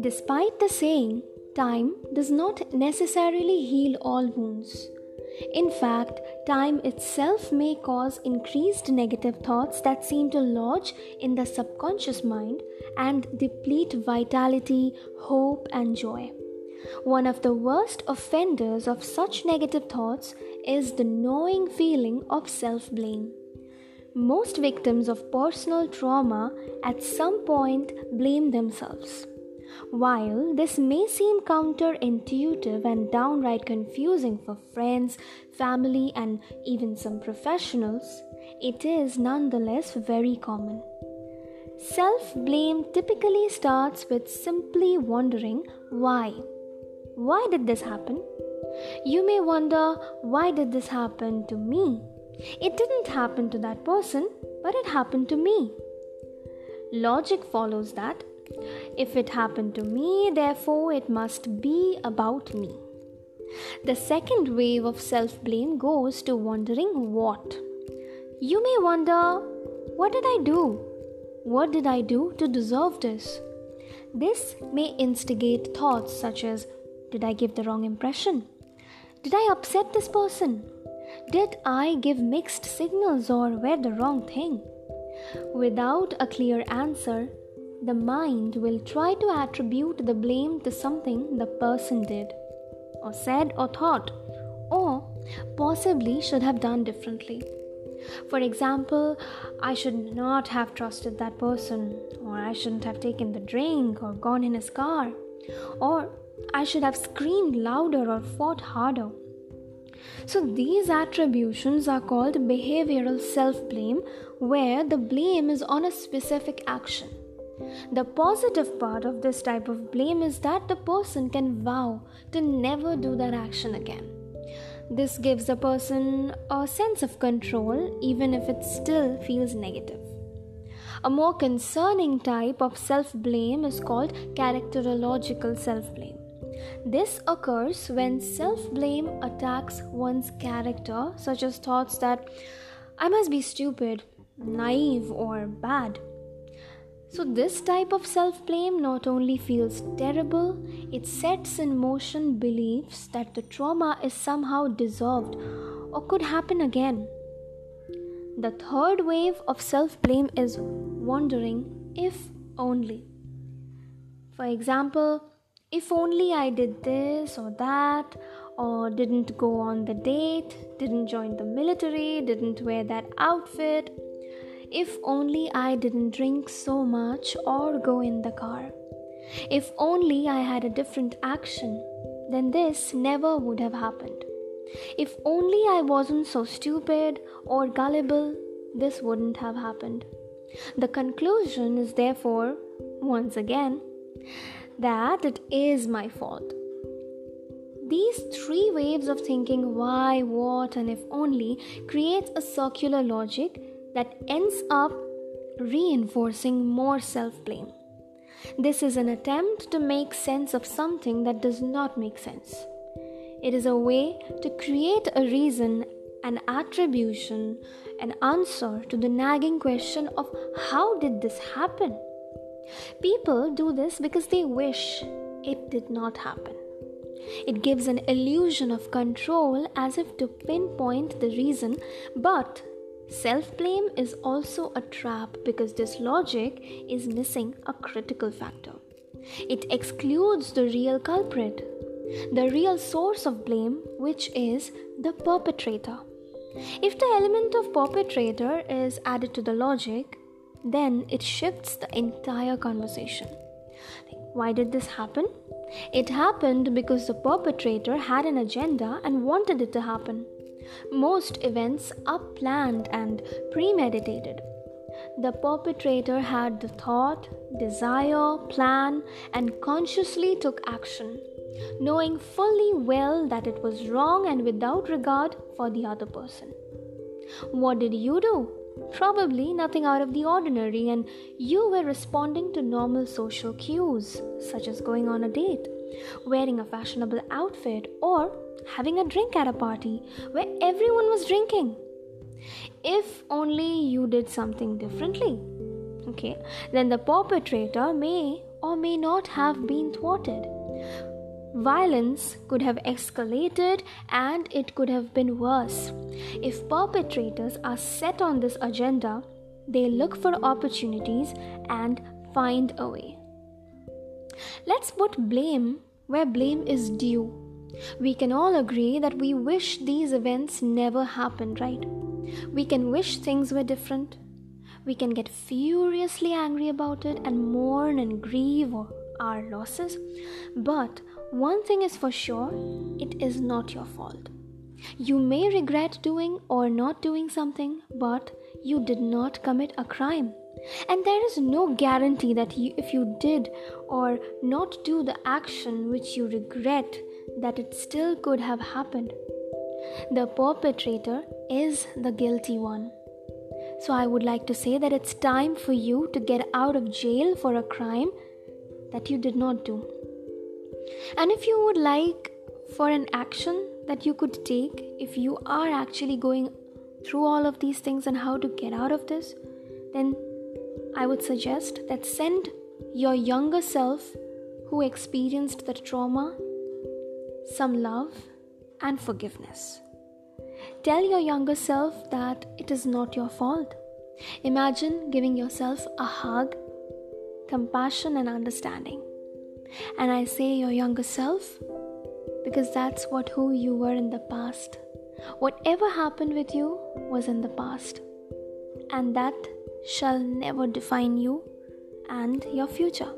Despite the saying, time does not necessarily heal all wounds. In fact, time itself may cause increased negative thoughts that seem to lodge in the subconscious mind and deplete vitality, hope, and joy. One of the worst offenders of such negative thoughts is the gnawing feeling of self blame. Most victims of personal trauma at some point blame themselves. While this may seem counterintuitive and downright confusing for friends, family, and even some professionals, it is nonetheless very common. Self blame typically starts with simply wondering why. Why did this happen? You may wonder, why did this happen to me? It didn't happen to that person, but it happened to me. Logic follows that if it happened to me, therefore it must be about me. The second wave of self blame goes to wondering what. You may wonder, what did I do? What did I do to deserve this? This may instigate thoughts such as Did I give the wrong impression? Did I upset this person? Did I give mixed signals or wear the wrong thing? Without a clear answer, the mind will try to attribute the blame to something the person did, or said, or thought, or possibly should have done differently. For example, I should not have trusted that person, or I shouldn't have taken the drink or gone in his car, or I should have screamed louder or fought harder. So, these attributions are called behavioral self blame, where the blame is on a specific action. The positive part of this type of blame is that the person can vow to never do that action again. This gives the person a sense of control even if it still feels negative. A more concerning type of self blame is called characterological self blame. This occurs when self blame attacks one's character, such as thoughts that I must be stupid, naive, or bad. So, this type of self blame not only feels terrible, it sets in motion beliefs that the trauma is somehow dissolved or could happen again. The third wave of self blame is wondering if only. For example, if only I did this or that, or didn't go on the date, didn't join the military, didn't wear that outfit if only I didn't drink so much or go in the car. If only I had a different action, then this never would have happened. If only I wasn't so stupid or gullible, this wouldn't have happened. The conclusion is therefore, once again, that it is my fault. These three waves of thinking why, what, and if only creates a circular logic that ends up reinforcing more self blame. This is an attempt to make sense of something that does not make sense. It is a way to create a reason, an attribution, an answer to the nagging question of how did this happen? People do this because they wish it did not happen. It gives an illusion of control as if to pinpoint the reason, but Self blame is also a trap because this logic is missing a critical factor. It excludes the real culprit, the real source of blame, which is the perpetrator. If the element of perpetrator is added to the logic, then it shifts the entire conversation. Why did this happen? It happened because the perpetrator had an agenda and wanted it to happen. Most events are planned and premeditated. The perpetrator had the thought, desire, plan, and consciously took action, knowing fully well that it was wrong and without regard for the other person. What did you do? Probably nothing out of the ordinary, and you were responding to normal social cues, such as going on a date, wearing a fashionable outfit, or having a drink at a party where everyone was drinking. If only you did something differently, okay, then the perpetrator may or may not have been thwarted. Violence could have escalated and it could have been worse. If perpetrators are set on this agenda, they look for opportunities and find a way. Let's put blame where blame is due. We can all agree that we wish these events never happened, right? We can wish things were different. We can get furiously angry about it and mourn and grieve our losses. But one thing is for sure it is not your fault. You may regret doing or not doing something, but you did not commit a crime. And there is no guarantee that you, if you did or not do the action which you regret, that it still could have happened. The perpetrator is the guilty one. So I would like to say that it's time for you to get out of jail for a crime that you did not do. And if you would like for an action that you could take if you are actually going through all of these things and how to get out of this, then I would suggest that send your younger self who experienced the trauma some love and forgiveness. Tell your younger self that it is not your fault. Imagine giving yourself a hug, compassion, and understanding. And I say your younger self because that's what who you were in the past. Whatever happened with you was in the past, and that shall never define you and your future.